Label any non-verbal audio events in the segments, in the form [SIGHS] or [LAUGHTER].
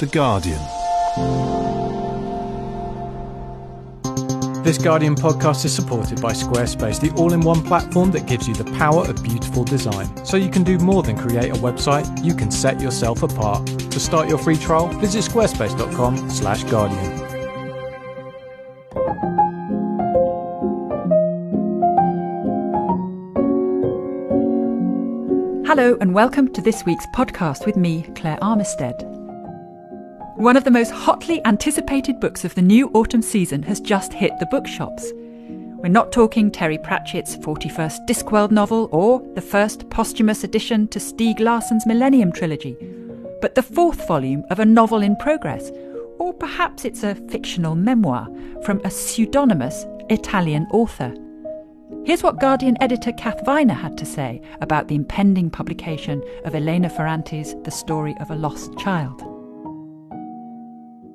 The Guardian. This Guardian podcast is supported by Squarespace, the all in one platform that gives you the power of beautiful design. So you can do more than create a website, you can set yourself apart. To start your free trial, visit squarespace.com/slash guardian. Hello, and welcome to this week's podcast with me, Claire Armistead. One of the most hotly anticipated books of the new autumn season has just hit the bookshops. We're not talking Terry Pratchett's 41st Discworld novel or the first posthumous addition to Stieg Larsson's Millennium trilogy, but the fourth volume of a novel in progress, or perhaps it's a fictional memoir from a pseudonymous Italian author. Here's what Guardian editor Kath Viner had to say about the impending publication of Elena Ferrante's The Story of a Lost Child.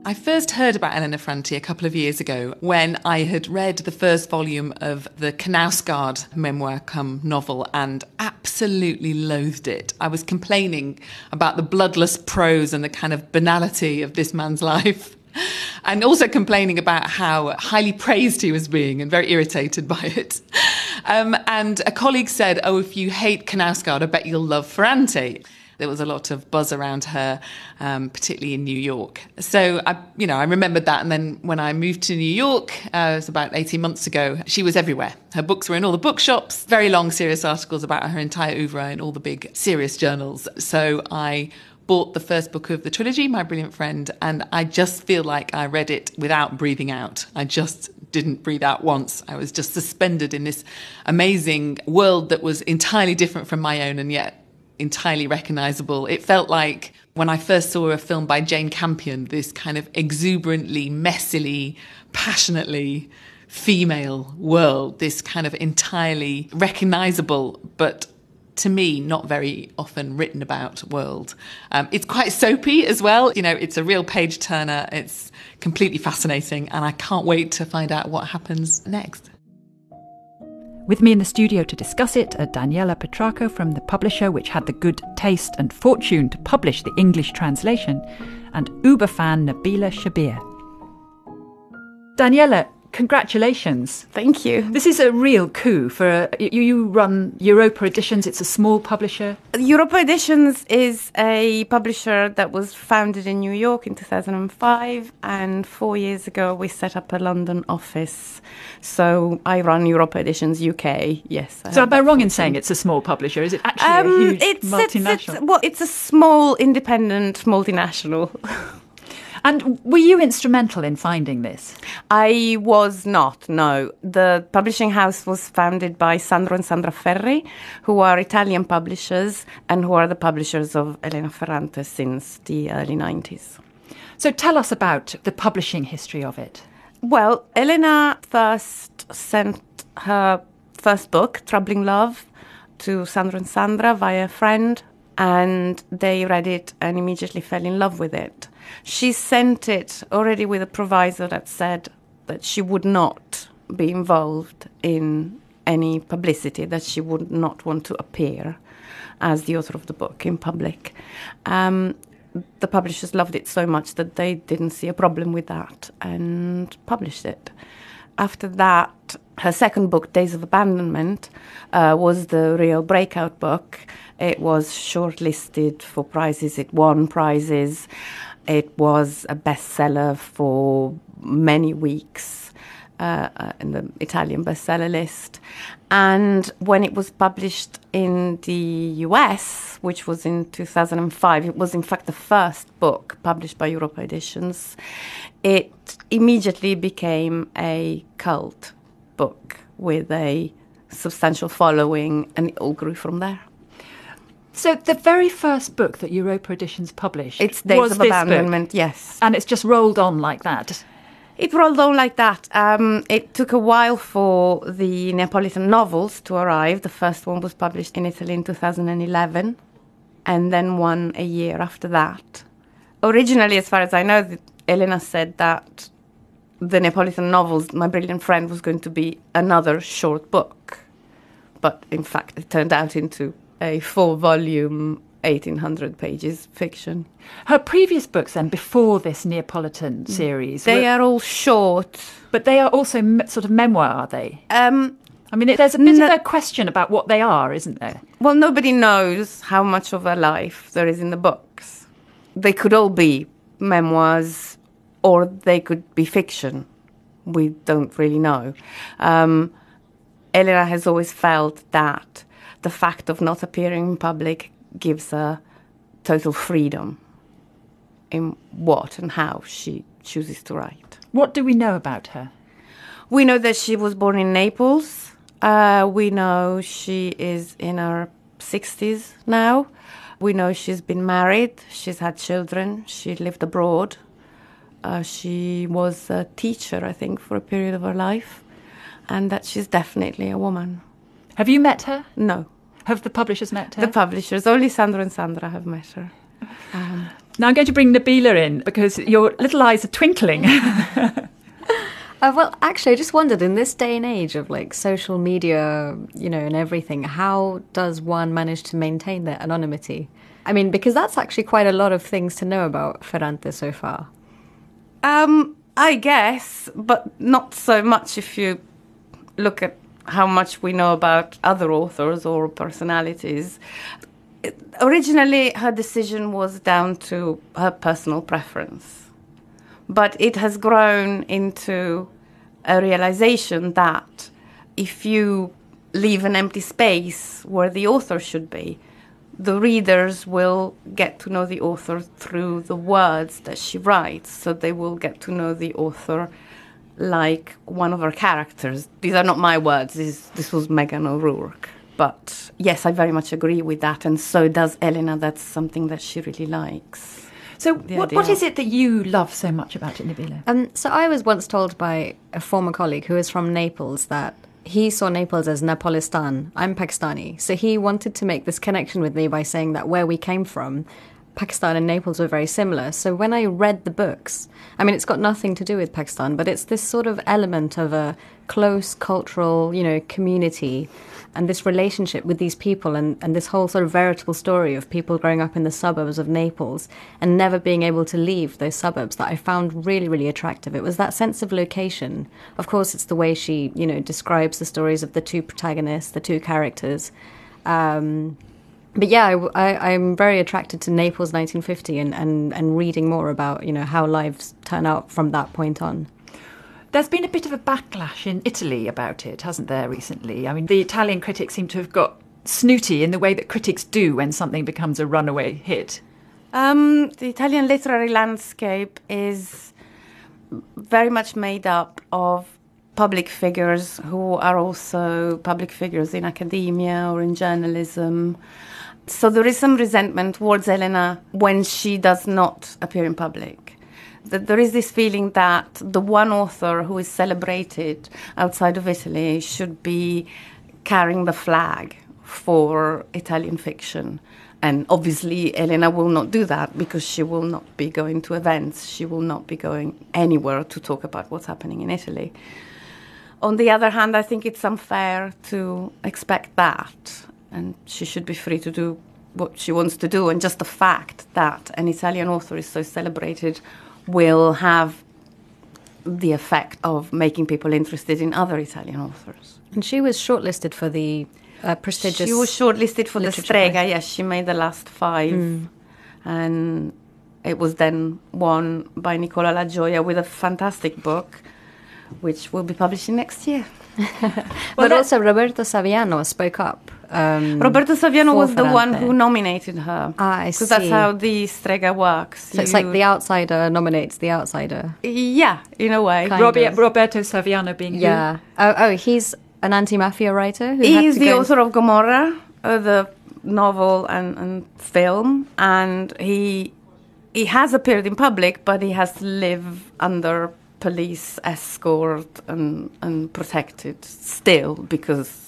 I first heard about Elena Ferrante a couple of years ago when I had read the first volume of the Knausgaard memoir come novel and absolutely loathed it. I was complaining about the bloodless prose and the kind of banality of this man's [LAUGHS] life. And also complaining about how highly praised he was being and very irritated by it. Um, and a colleague said, Oh, if you hate Knausgaard, I bet you'll love Ferrante there was a lot of buzz around her, um, particularly in New York. So I, you know, I remembered that. And then when I moved to New York, uh, it was about 18 months ago, she was everywhere. Her books were in all the bookshops, very long, serious articles about her entire oeuvre in all the big, serious journals. So I bought the first book of the trilogy, My Brilliant Friend, and I just feel like I read it without breathing out. I just didn't breathe out once. I was just suspended in this amazing world that was entirely different from my own and yet entirely recognizable. It felt like when I first saw a film by Jane Campion, this kind of exuberantly, messily, passionately female world, this kind of entirely recognizable, but to me, not very often written about world. Um, it's quite soapy as well. You know, it's a real page turner. It's completely fascinating, and I can't wait to find out what happens next. With me in the studio to discuss it are Daniela Petracco from the publisher which had the good taste and fortune to publish the English translation, and Uber fan Nabila Shabir. Daniela, congratulations. Thank you. This is a real coup for a, you, you run Europa Editions. It's a small publisher. Europa Editions is a publisher that was founded in New York in 2005 and 4 years ago we set up a London office. So I run Europa Editions UK. Yes. I so am I wrong in saying it's a small publisher? Is it actually um, a huge it's, multinational? It's, it's, well, it's a small independent multinational. [LAUGHS] And were you instrumental in finding this? I was not, no. The publishing house was founded by Sandro and Sandra Ferri, who are Italian publishers and who are the publishers of Elena Ferrante since the early 90s. So tell us about the publishing history of it. Well, Elena first sent her first book, Troubling Love, to Sandro and Sandra via a friend, and they read it and immediately fell in love with it. She sent it already with a proviso that said that she would not be involved in any publicity, that she would not want to appear as the author of the book in public. Um, the publishers loved it so much that they didn't see a problem with that and published it. After that, her second book, Days of Abandonment, uh, was the real breakout book. It was shortlisted for prizes, it won prizes. It was a bestseller for many weeks uh, uh, in the Italian bestseller list. And when it was published in the US, which was in 2005, it was in fact the first book published by Europa Editions, it immediately became a cult book with a substantial following, and it all grew from there. So the very first book that Europa Editions published it's Days was of this Abandonment, book, yes, and it's just rolled on like that. It rolled on like that. Um, it took a while for the Neapolitan novels to arrive. The first one was published in Italy in 2011, and then one a year after that. Originally, as far as I know, Elena said that the Neapolitan novels, My Brilliant Friend, was going to be another short book. But in fact, it turned out into a four volume 1800 pages fiction. Her previous books, then, before this Neapolitan series, They were- are all short. but they are also me- sort of memoir, are they? Um, I mean, it, there's a bit No- of a question about what they are, isn't there? well, nobody knows how much of her life there is in the books. They could all be memoirs or they could be fiction. We don't really know. Um, Elena has always felt that the fact of not appearing in public gives her total freedom in what and how she chooses to write. What do we know about her? We know that she was born in Naples. Uh, we know she is in her 60s now. We know she's been married, she's had children, she lived abroad. Uh, she was a teacher, I think, for a period of her life, and that she's definitely a woman. Have you met her? No, Have the publishers met her? the publishers, only Sandro and Sandra have met her. now I'm going to bring Nabila in because your little eyes are twinkling. [LAUGHS] [LAUGHS] Uh, well, actually, I just wondered in this day and age of like social media, you know, and everything, how does one manage to maintain their anonymity? I mean, because that's actually quite a lot of things to know about Ferrante so far. Um, I guess, but not so much if you look at how much we know about other authors or personalities. It- originally, her decision was down to her personal preference, but it has grown into a realization that if you leave an empty space where the author should be, the readers will get to know the author through the words that she writes. So they will get to know the author like one of her characters. These are not my words, this, this was Meghan O'Rourke. But yes, I very much agree with that, and so does Elena. That's something that she really likes. so, The what, what idea. is it that you love so much about it, Nabila? Um, so I was once told by a former colleague who is from Naples that he saw Naples as Napolistan. I'm Pakistani. So he wanted to make this connection with me by saying that where we came from, Pakistan and Naples were very similar. So when I read the books, I mean, it's got nothing to do with Pakistan, but it's this sort of element of a close cultural, you know, community and this relationship with these people and, and this whole sort of veritable story of people growing up in the suburbs of Naples and never being able to leave those suburbs that I found really, really attractive. It was that sense of location. Of course, it's the way she, you know, describes the stories of the two protagonists, the two characters. Um, but yeah, I, am very attracted to Naples 1950 and, and, and reading more about, you know, how lives turn out from that point on. There's been a bit of a backlash in Italy about it, hasn't there, recently? I mean, the Italian critics seem to have got snooty in the way that critics do when something becomes a runaway hit. Um, the Italian literary landscape is very much made up of public figures who are also public figures in academia or in journalism. So there is some resentment towards Elena when she does not appear in public. That there is this feeling that the one author who is celebrated outside of Italy should be carrying the flag for Italian fiction. And obviously, Elena will not do that because she will not be going to events. She will not be going anywhere to talk about what's happening in Italy. On the other hand, I think it's unfair to expect that. And she should be free to do what she wants to do. And just the fact that an Italian author is so celebrated will have the effect of making people interested in other Italian authors. And she was shortlisted for the uh, prestigious. She was shortlisted for the Strega. prize. Yes, she made the last five, and it was then won by Nicola Lagioia with a fantastic book, which will be publishing next year. [LAUGHS] but also Roberto Saviano spoke up. Um, Roberto Saviano for was the one who nominated her. Ah, I Because that's how the Strega works. So it's like the outsider nominates the outsider. yeah, in a way. Kind Robbie. Roberto Saviano being who? Yeah. Oh, oh, he's an anti-mafia writer. Who had He's to the go- author of Gomorrah, uh, the novel and, and film, and he he has appeared in public, but he has to live under police escort and and protected still because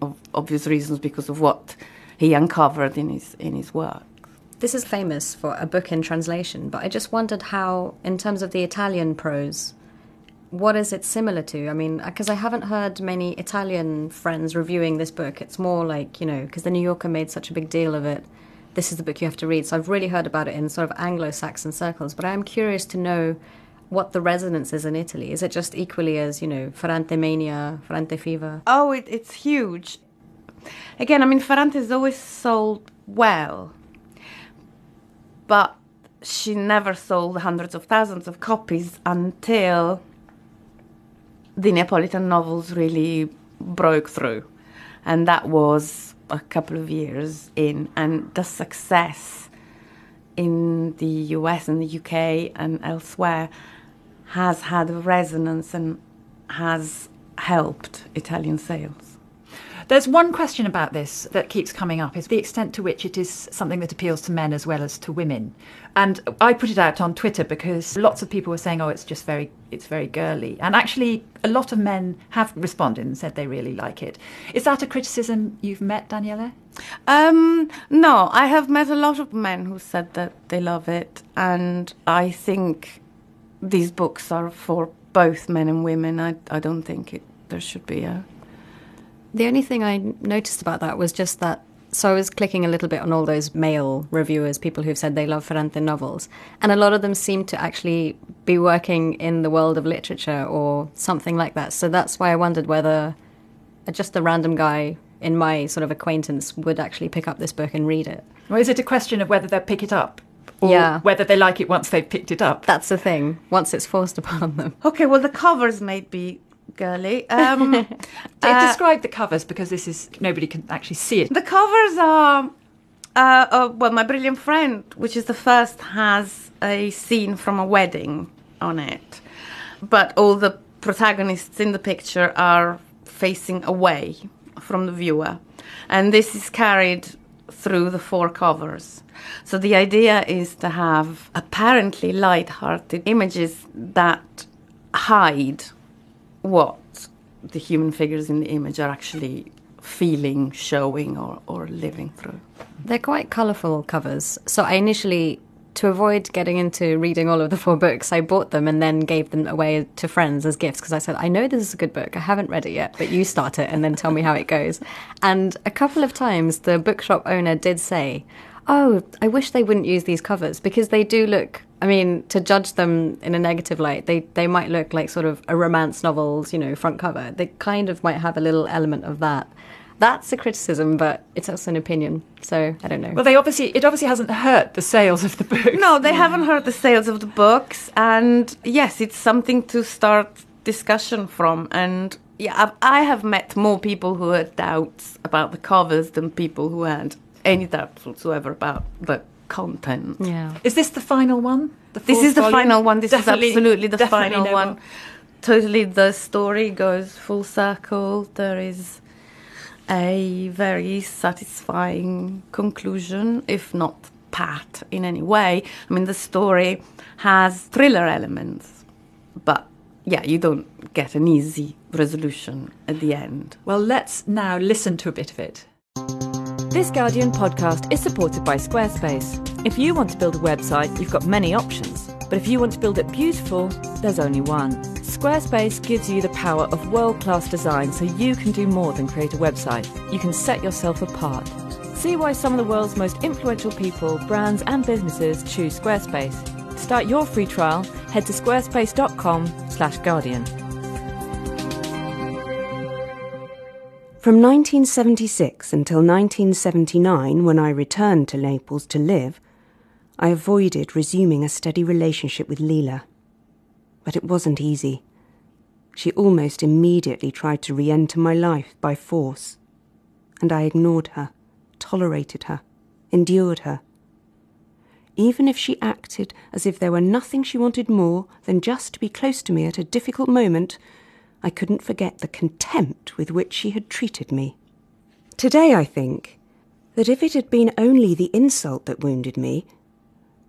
of obvious reasons, because of what he uncovered in his in his work. This is famous for a book in translation, but I just wondered how, in terms of the Italian prose, what is it similar to? I mean, uh, because I haven't heard many Italian friends reviewing this book. It's more like, you know, because the New Yorker made such a big deal of it. this is the book you have to read. So I've really heard about it in sort of Anglo-Saxon circles, but I'm curious to know what the resonance is in Italy. Is it just equally as, you know, Ferrante mania, Ferrante fever? Oh, it, it's huge. Again, I mean, Ferrante has always sold well, but she never sold hundreds of thousands of copies until the Neapolitan novels really broke through. And that was a couple of years in. And the success in the US and the UK and elsewhere has had resonance and has helped Italian sales. There's one question about this that keeps coming up is the extent to which it is something that appeals to men as well as to women. And I put it out on Twitter because lots of people were saying, "Oh, it's just very it's very girly." And actually a lot of men have responded and said they really like it. Is that a criticism you've met, Daniele? Um, no, I have met a lot of men who said that they love it, and I think these books are for both men and women. I, I don't think it, there should be a. The only thing I noticed about that was just that. So I was clicking a little bit on all those male reviewers, people who've said they love Ferrante novels, and a lot of them seem to actually be working in the world of literature or something like that. So that's why I wondered whether just a random guy in my sort of acquaintance would actually pick up this book and read it. Or is it a question of whether they'll pick it up? Or Yeah. whether they like it once they've picked it up? That's the thing. Once it's forced upon them. Okay, well, the covers may be girly. Um, [LAUGHS] [LAUGHS] De- uh, Describe the covers because this is nobody can actually see it. The covers are, uh, uh, well, My Brilliant Friend, which is the first, has a scene from a wedding on it. But all the protagonists in the picture are facing away from the viewer. And this is carried through the four covers. So the idea is to have apparently light-hearted images that hide what the human figures in the image are actually feeling, showing, or, or living through. They're quite colourful covers. So I initially, to avoid getting into reading all of the four books, I bought them and then gave them away to friends as gifts because I said, I know this is a good book. I haven't read it yet, but you start it and then tell me how it goes. And a couple of times the bookshop owner did say, Oh, I wish they wouldn't use these covers because they do look. I mean, to judge them in a negative light, they, they might look like sort of a romance novel's, you know, front cover. They kind of might have a little element of that. That's a criticism, but it's also an opinion. So I don't know. Well, they obviously it obviously hasn't hurt the sales of the book. No, they haven't hurt the sales of the books, and yes, it's something to start discussion from. And yeah, I've, I have met more people who had doubts about the covers than people who had any doubts whatsoever about the content. yeah. Is this the final one? The This is the volume? final one. This Definitely- is absolutely the final no one. more. Totally, the story goes full circle. There is a very satisfying conclusion, if not pat in any way. I mean, the story has thriller elements, but yeah, you don't get an easy resolution at the end. Well, let's now listen to a bit of it. This Guardian podcast is supported by Squarespace. If you want to build a website, you've got many options. But if you want to build it beautiful, there's only one. Squarespace gives you the power of world class design so you can do more than create a website. You can set yourself apart. See why some of the world's most influential people, brands, and businesses choose Squarespace. Start your free trial, head to squarespace.com/slash guardian. From 1976 until 1979, when I returned to Naples to live, I avoided resuming a steady relationship with Lila. But it wasn't easy. She almost immediately tried to re enter my life by force. And I ignored her, tolerated her, endured her. Even if she acted as if there were nothing she wanted more than just to be close to me at a difficult moment, I couldn't forget the contempt with which she had treated me. Today I think that if it had been only the insult that wounded me,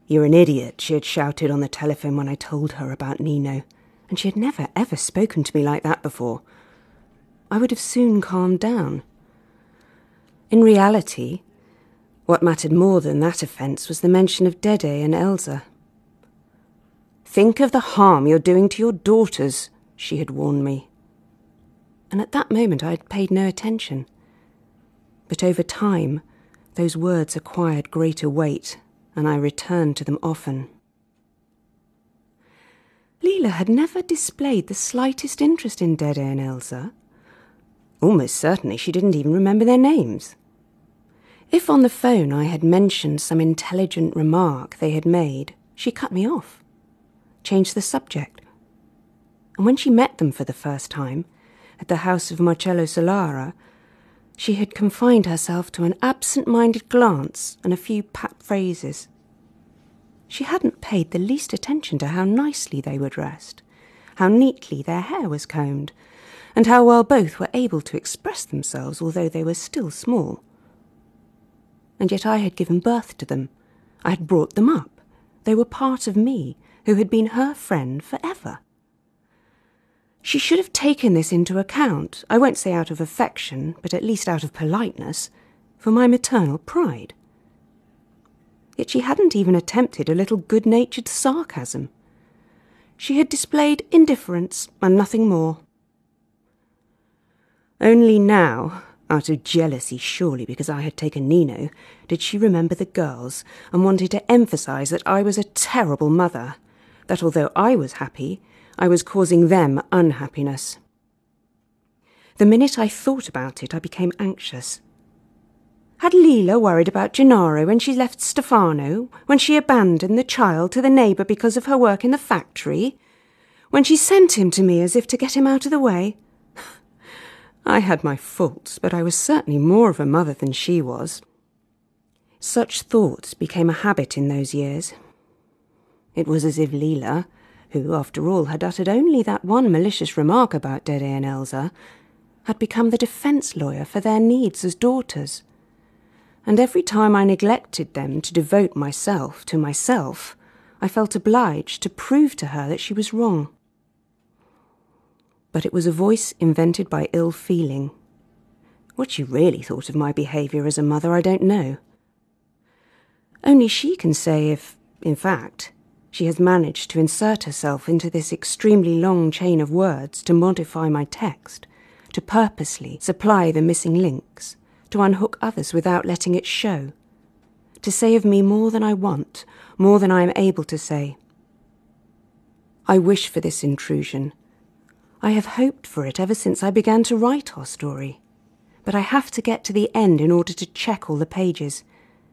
you're an idiot, she had shouted on the telephone when I told her about Nino, and she had never ever spoken to me like that before, I would have soon calmed down. In reality, what mattered more than that offence was the mention of Dede and Elsa. Think of the harm you're doing to your daughters, she had warned me. And at that moment I had paid no attention. But over time, Those words acquired greater weight, and I returned to them often. Lila had never displayed the slightest interest in Dede and Elsa. Almost certainly she didn't even remember their names. If on the phone I had mentioned some intelligent remark they had made, she cut me off, changed the subject. And when she met them for the first time, at the house of Marcello Solara, she had confined herself to an absent minded glance and a few pat phrases. She hadn't paid the least attention to how nicely they were dressed, how neatly their hair was combed, and how well both were able to express themselves although they were still small. And yet I had given birth to them. I had brought them up. They were part of me, who had been her friend forever. She should have taken this into account, I won't say out of affection, but at least out of politeness, for my maternal pride. Yet she hadn't even attempted a little good natured sarcasm. She had displayed indifference and nothing more. Only now, out of jealousy surely because I had taken Nino, did she remember the girls and wanted to emphasize that I was a terrible mother, that although I was happy, I was causing them unhappiness. The minute I thought about it, I became anxious. Had Lila worried about Gennaro when she left Stefano, when she abandoned the child to the neighbour because of her work in the factory, when she sent him to me as if to get him out of the way? [SIGHS] I had my faults, but I was certainly more of a mother than she was. Such thoughts became a habit in those years. It was as if Lila, who, after all, had uttered only that one malicious remark about Dede and Elsa, had become the defence lawyer for their needs as daughters and every time I neglected them to devote myself to myself, I felt obliged to prove to her that she was wrong. But it was a voice invented by ill feeling. What she really thought of my behaviour as a mother, I don't know. Only she can say if, in fact, she has managed to insert herself into this extremely long chain of words to modify my text, to purposely supply the missing links to unhook others without letting it show, to say of me more than I want, more than I am able to say. I wish for this intrusion. I have hoped for it ever since I began to write our story. But I have to get to the end in order to check all the pages.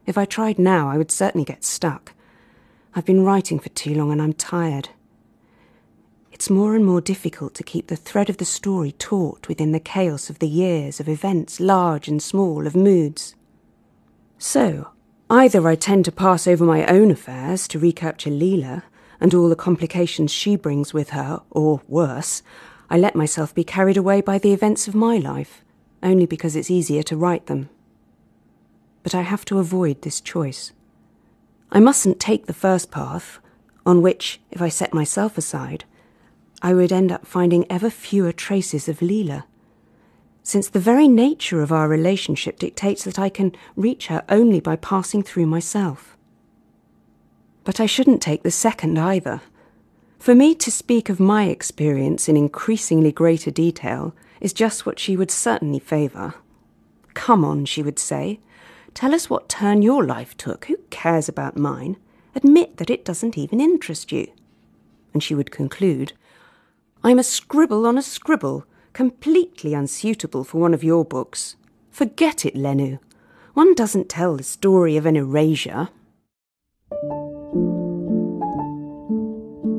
If I tried now, I would certainly get stuck. I've been writing for too long and I'm tired. It's more and more difficult to keep the thread of the story taut within the chaos of the years, of events large and small, of moods. So, either I tend to pass over my own affairs to recapture Lila and all the complications she brings with her, or worse, I let myself be carried away by the events of my life, only because it's easier to write them. But I have to avoid this choice. I mustn't take the first path, on which, if I set myself aside, I would end up finding ever fewer traces of Lila, since the very nature of our relationship dictates that I can reach her only by passing through myself. But I shouldn't take the second either. For me to speak of my experience in increasingly greater detail is just what she would certainly favour. Come on, she would say. Tell us what turn your life took. Who cares about mine? Admit that it doesn't even interest you. And she would conclude, I'm a scribble on a scribble, completely unsuitable for one of your books. Forget it, Lenu. One doesn't tell the story of an erasure.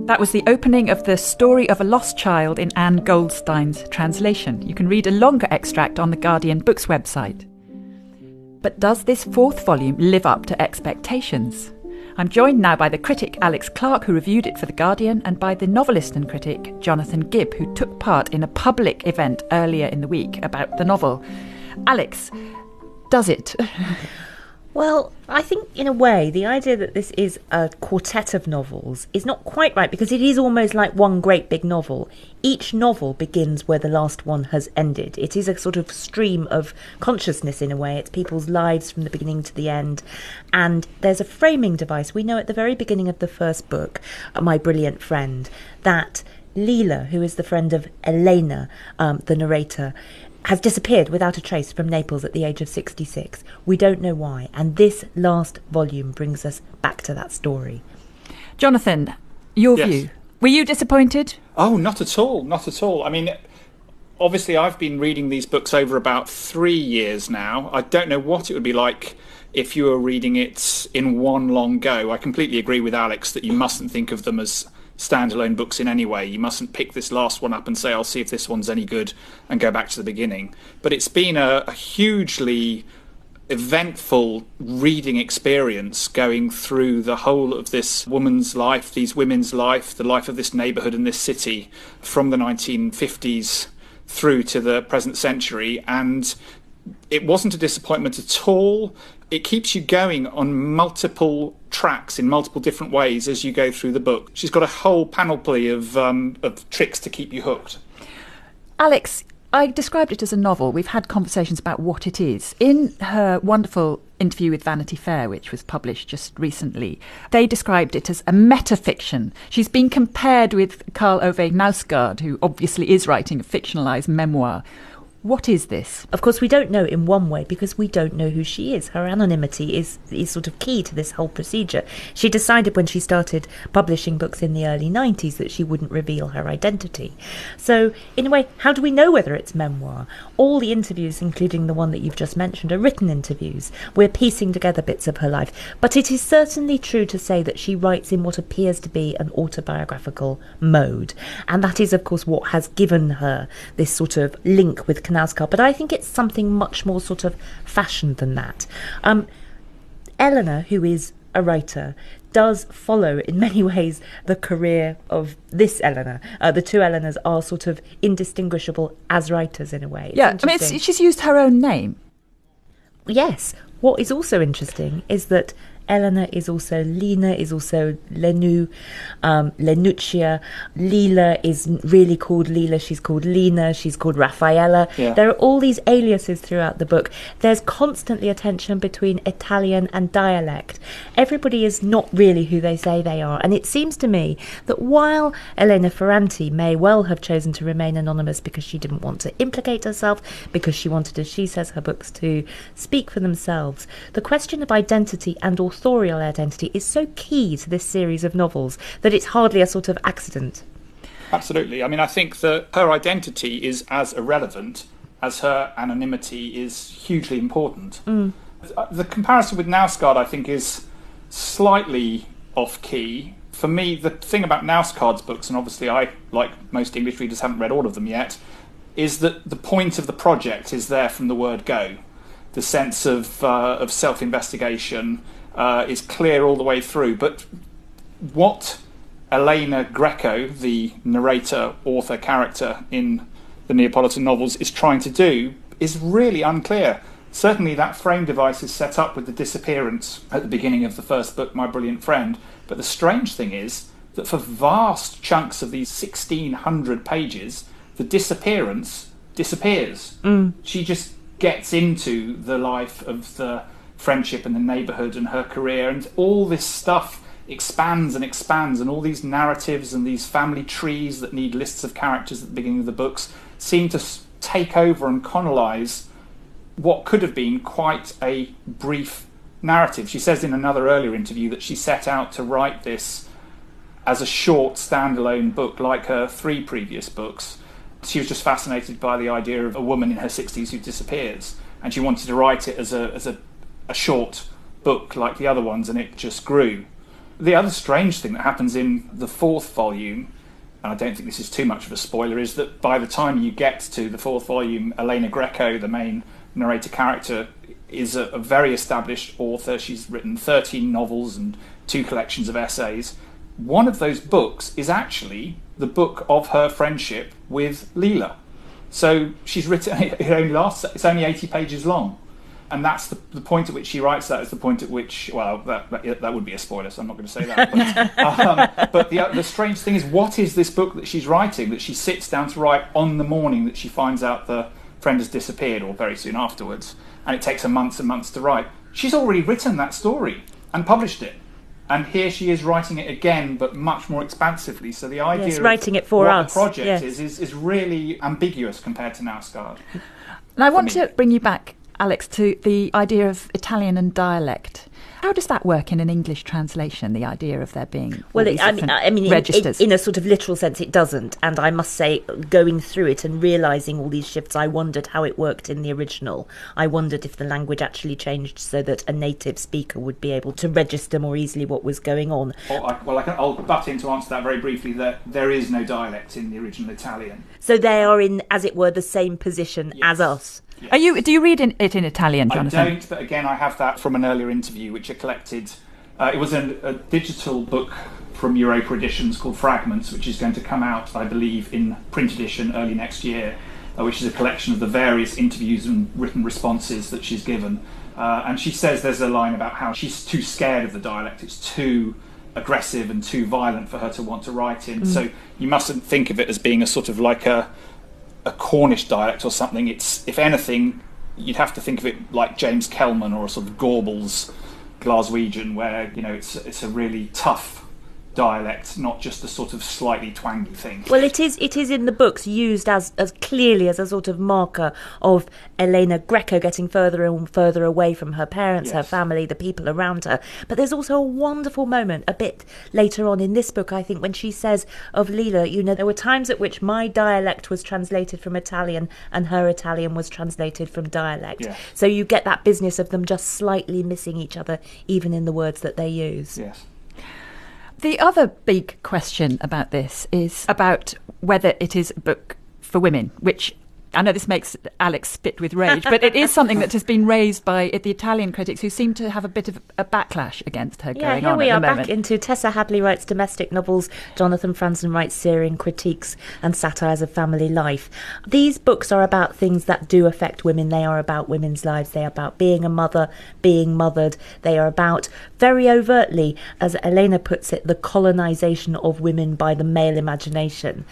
That was the opening of The Story of a Lost Child in Ann Goldstein's translation. You can read a longer extract on the Guardian Books website. But does this fourth volume live up to expectations? I'm joined now by the critic Alex Clark, who reviewed it for The Guardian, and by the novelist and critic Jonathan Gibb, who took part in a public event earlier in the week about the novel. Alex, does it? [LAUGHS] Well, I think in a way the idea that this is a quartet of novels is not quite right because it is almost like one great big novel. Each novel begins where the last one has ended. It is a sort of stream of consciousness in a way. It's people's lives from the beginning to the end. And there's a framing device. We know at the very beginning of the first book, My Brilliant Friend, that Lila, who is the friend of Elena, um, the narrator, has disappeared without a trace from Naples at the age of 66. We don't know why. And this last volume brings us back to that story. Jonathan, your Yes. view. Were you disappointed? Oh, not at all, not at all. I mean, obviously, I've been reading these books over about three years now. I don't know what it would be like if you were reading it in one long go. I completely agree with Alex that you mustn't think of them as standalone books in any way. You mustn't pick this last one up and say, I'll see if this one's any good and go back to the beginning. But it's been a, a hugely eventful reading experience going through the whole of this woman's life, these women's life, the life of this neighbourhood and this city from the 1950s through to the present century. And it wasn't a disappointment at all. It keeps you going on multiple tracks in multiple different ways as you go through the book. She's got a whole panoply of, um, of tricks to keep you hooked. Alex, I described it as a novel. We've had conversations about what it is. In her wonderful interview with Vanity Fair, which was published just recently, they described it as a metafiction. She's been compared with Karl Ove Knausgaard, who obviously is writing a fictionalized memoir. What is this? Of course, we don't know in one way because we don't know who she is. Her anonymity is, is sort of key to this whole procedure. She decided when she started publishing books in the early 90s that she wouldn't reveal her identity. So, in a way, how do we know whether it's memoir? All the interviews, including the one that you've just mentioned, are written interviews. We're piecing together bits of her life. But it is certainly true to say that she writes in what appears to be an autobiographical mode. And that is, of course, what has given her this sort of link with Knausgaard. But I think it's something much more sort of fashioned than that. Um, Eleanor, who is a writer, does follow in [LAUGHS] many ways the career of this Eleanor. Uh, the two Eleanors are sort of indistinguishable as writers in a way. It's yeah, I mean, it's, she's used her own name. Yes. What is also interesting is that Eleanor is also Lena, is also Lenu, um, Lenuccia. Lila is really called Lila. She's called Lena. She's called Raffaella. Yeah. There are all these aliases throughout the book. There's constantly a tension between Italian and dialect. Everybody is not really who they say they are. And it seems to me that while Elena Ferrante may well have chosen to remain anonymous because she didn't want to implicate herself, because she wanted, as she says, her books to speak for themselves, the question of identity and authorial identity is so key to this series of novels that it's hardly a sort of accident. Absolutely. I mean, I think that her identity is as irrelevant as her anonymity is hugely important. Uh, The comparison with Knausgaard, I think, is slightly off key. For me, the thing about Knausgaard's books, and obviously I, like most English readers, haven't read all of them yet, is that the point of the project is there from the word go. The sense of, uh, of self investigation uh, is clear all the way through. But what Elena Greco, the narrator, author, character in the Neapolitan novels, is trying to do is really unclear. Certainly, that frame device is set up with the disappearance at the beginning of the first book, My Brilliant Friend. But the strange thing is that for vast chunks of these 1600 pages, the disappearance disappears. She just gets into the life of the friendship and the neighborhood and her career, and all this stuff expands and expands, and all these narratives and these family trees that need lists of characters at the beginning of the books seem to take over and colonize what could have been quite a brief narrative. She says in another earlier interview that she set out to write this as a short standalone book like her three previous books. She was just fascinated by the idea of a woman in her 60s who disappears, and she wanted to write it as a, as a, a short book like the other ones, and it just grew. The other strange thing that happens in the fourth volume, and I don't think this is too much of a spoiler, is that by the time you get to the fourth volume, Elena Greco, the main narrator character, is a, a very established author. She's written 13 novels and two collections of essays. One of those books is actually the book of her friendship with Lila. So she's written, [LAUGHS] it only lasts, it's only 80 pages long. And that's the, the point at which she writes that is the point at which, well, that, that, that would be a spoiler, so I'm not going to say that. But, [LAUGHS] um, but the, the strange thing is, what is this book that she's writing that she sits down to write on the morning that she finds out the friend has disappeared, or very soon afterwards, and it takes her months and months to write? She's already written that story and published it. And here she is writing it again, but much more expansively. So the idea Yes, of writing it for what us, the project yes. is, is is really ambiguous compared to Knausgaard. And I want me. to bring you back, Alex, to the idea of Italian and dialect. How does that work in an English translation? The idea of there being Well, it, I mean, I mean in, in, registers. in a sort of literal sense, it doesn't. And I must say, going through it and realizing all these shifts, I wondered how it worked in the original. I wondered if the language actually changed so that a native speaker would be able to register more easily what was going on. Or I, well, I can, I'll butt in to answer that very briefly. That there is no dialect in the original Italian. So they are in, as it were, the same position as us. Are you? Do you read in, it in Italian, Jonathan? I don't, but again, I have that from an earlier interview, which I collected. Uh, it was an, a digital book from Europa Editions called Fragments, which is going to come out, I believe, in print edition early next year, uh, which is a collection of the various interviews and written responses that she's given. Uh, and she says there's a line about how she's too scared of the dialect, it's too aggressive and too violent for her to want to write in. So you mustn't think of it as being a sort of like a a Cornish dialect or something. It's, if anything, you'd have to think of it like James Kelman or a sort of Gorbals Glaswegian, where you know it's it's a really tough dialect, not just a sort of slightly twangy thing. Well, it is. It is in the books used as as clearly as a sort of marker of Elena Greco getting further and further away from her parents, her family, the people around her. But there's also a wonderful moment a bit later on in this book, I think, when she says of Lila, you know, there were times at which my dialect was translated from Italian and her Italian was translated from dialect. Yeah. So you get that business of them just slightly missing each other, even in the words that they use. Yes. The other big question about this is about whether it is a book for women, which I know this makes Alex spit with rage, but it is something that has been raised by the Italian critics who seem to have a bit of a backlash against her Yeah, going here on we at are the back into Tessa Hadley writes domestic novels, Jonathan Franzen writes Syrian critiques and satires of family life. These books are about things that do affect women. They are about women's lives. They are about being a mother, being mothered. They are about, very overtly, as Elena puts it, the colonization of women by the male imagination.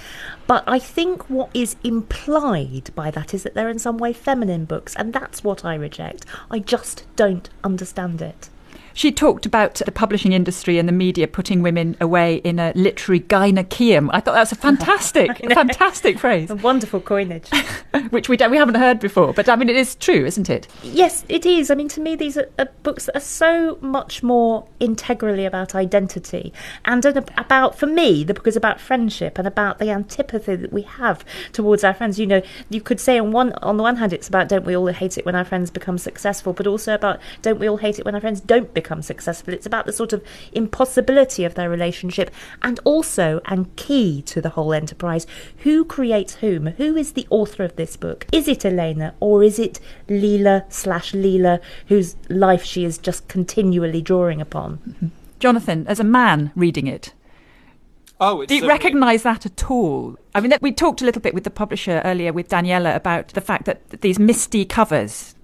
But I think what is implied by that is that they're in some way feminine books, and that's what I reject. I just don't understand it. She talked about the publishing industry and the media putting women away in a literary gynaeceum. I thought that was a fantastic, [LAUGHS] fantastic phrase, A wonderful coinage. [LAUGHS] which we don't, we haven't heard before. But I mean, it is true, isn't it? Yes, it is. I mean, to me, these are, are books that are so much more integrally about identity and about, for me, the book is about friendship and about the antipathy that we have towards our friends. You know, you could say on one on the one hand, it's about don't we all hate it when our friends become successful, but also about don't we all hate it when our friends don't become successful. It's about the sort of impossibility of their relationship and also, and key to the whole enterprise, who creates whom? Who is the author of this book? Is it Elena or is it Lila slash Lila, whose life she is just continually drawing upon? Mm-hmm. Jonathan, as a man reading it, Oh, it's do you certainly- recognise that at all? I mean, we talked a little bit with the publisher earlier, with Daniela, about the fact that these misty covers,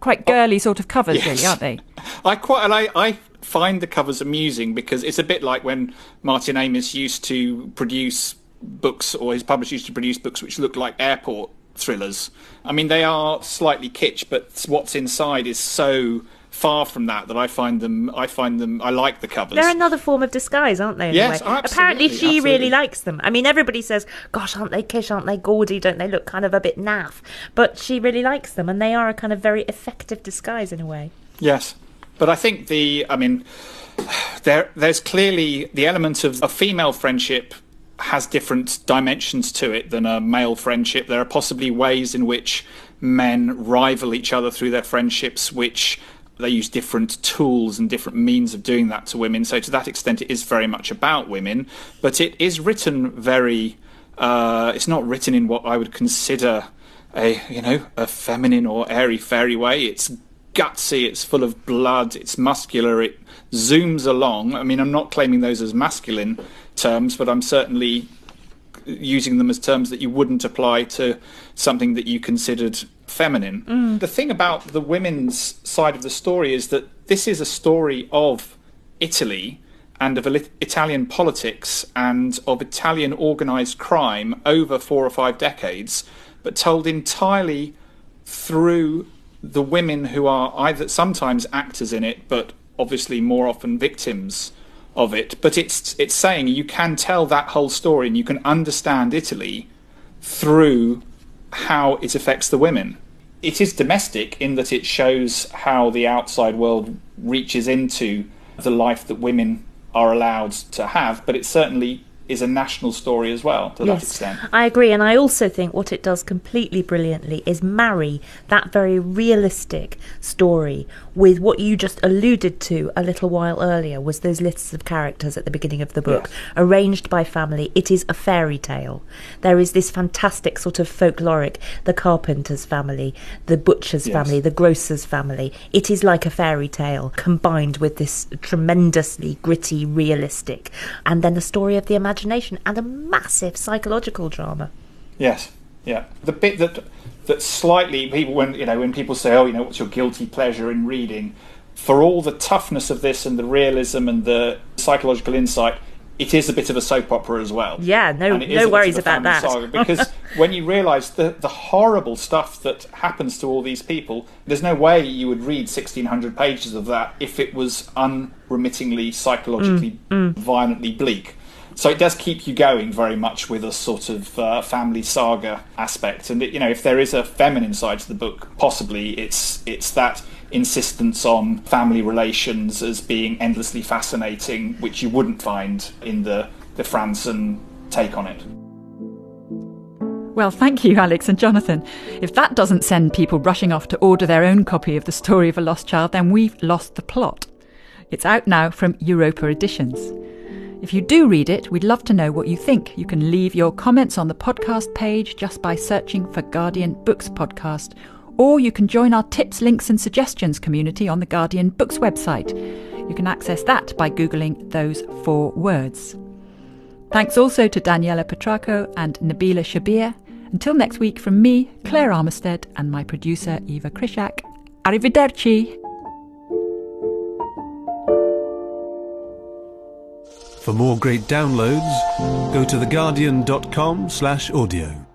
quite oh, girly sort of covers, Yes. really, aren't they? [LAUGHS] I quite and I, I find the covers amusing because it's a bit like when Martin Amis used to produce books, or his publisher used to produce books which look like airport thrillers. I mean, they are slightly kitsch, but what's inside is so far from that that I find them. I find them. I like the covers. They're another form of disguise, aren't they? Yes, absolutely, Apparently, she really likes them. I mean, everybody says, "Gosh, aren't they kitsch? Aren't they gaudy? Don't they look kind of a bit naff?" But she really likes them, and they are a kind of very effective disguise in a way. Yes, but I think the. I mean, there there's clearly the element of a female friendship has different dimensions to it than a male friendship. There are possibly ways in which men rival each other through their friendships, which they use different tools and different means of doing that to women. So to that extent, it is very much about women, but it is written very. Uh, it's not written in what I would consider a you know a feminine or airy fairy way. It's gutsy, it's full of blood, it's muscular, it zooms along. I mean, I'm not claiming those as masculine terms, but I'm certainly using them as terms that you wouldn't apply to something that you considered feminine. Mm. The thing about the women's side of the story is that this is a story of Italy and of Italian politics and of Italian organized crime over four or five decades, but told entirely through the women who are either sometimes actors in it, but obviously more often victims of it, but it's it's saying you can tell that whole story and you can understand Italy through how it affects the women. It is domestic in that it shows how the outside world reaches into the life that women are allowed to have, but it certainly is a national story as well to that extent. I agree, and I also think what it does completely brilliantly is marry that very realistic story with what you just alluded to a little while earlier was those lists of characters at the beginning of the book Yes. arranged by family it is a fairy tale there is this fantastic sort of folkloric the carpenter's family the butcher's Yes. family the grocer's family it is like a fairy tale combined with this tremendously gritty realistic and then the story of the imagination and a massive psychological drama Yes, yeah. The bit that that slightly people when you know when people say, "Oh, you know, what's your guilty pleasure in reading?" For all the toughness of this and the realism and the psychological insight, it is a bit of a soap opera as well. Yeah, no- And it is no worries about that. because [LAUGHS] when you realise the the horrible stuff that happens to all these people, there's no way you would read 1600 pages of that if it was unremittingly psychologically Mm, violently bleak. So it does keep you going very much with a sort of uh, family saga aspect, and it, you know if there is a feminine side to the book, possibly it's it's that insistence on family relations as being endlessly fascinating, which you wouldn't find in the the Franzen take on it. Well, thank you, Alex and Jonathan. If that doesn't send people rushing off to order their own copy of The Story of a Lost Child, then we've lost the plot. It's out now from Europa Editions. If you do read it, we'd love to know what you think. You can leave your comments on the podcast page just by searching for Guardian Books Podcast, or you can join our tips, links, and suggestions community on the Guardian Books website. You can access that by Googling those four words. Thanks also to Daniela Petracco and Nabila Shabir. Until next week, from me, Claire Armitstead, and my producer, Eva Krishak. Arrivederci! For more great downloads, go to theguardian.com slash audio.